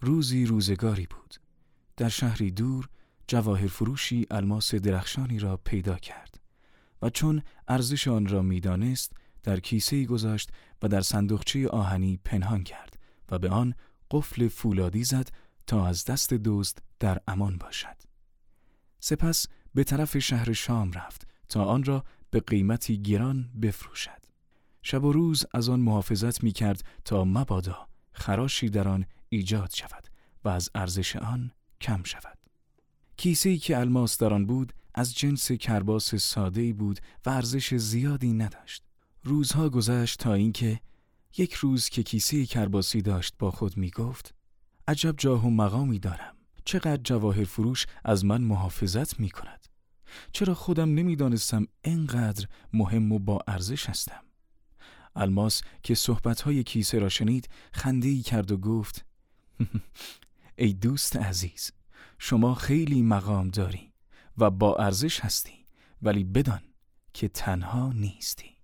روزی روزگاری بود. در شهری دور جواهر فروشی الماس درخشانی را پیدا کرد و چون ارزش آن را می‌دانست در کیسه گذاشت و در صندوقچه آهنی پنهان کرد و به آن قفل فولادی زد تا از دست دزد در امان باشد. سپس به طرف شهر شام رفت تا آن را به قیمتی گران بفروشد. شب و روز از آن محافظت می کرد تا مبادا خراشی در آن ایجاد شود و از ارزش آن کم شود. کیسه که الماس در آن بود از جنس کرباس ساده بود و ارزش زیادی نداشت. روزها گذشت تا اینکه یک روز که کیسه کرباسی داشت با خود می گفت عجب جاه و مقامی دارم. چقدر جواهر فروش از من محافظت می کند. چرا خودم نمی‌دانستم اینقدر مهم و با ارزش هستم؟ الماس که صحبتهای کیسه را شنید خندهی کرد و گفت ای دوست عزیز شما خیلی مقام داری و با ارزش هستی ولی بدان که تنها نیستی.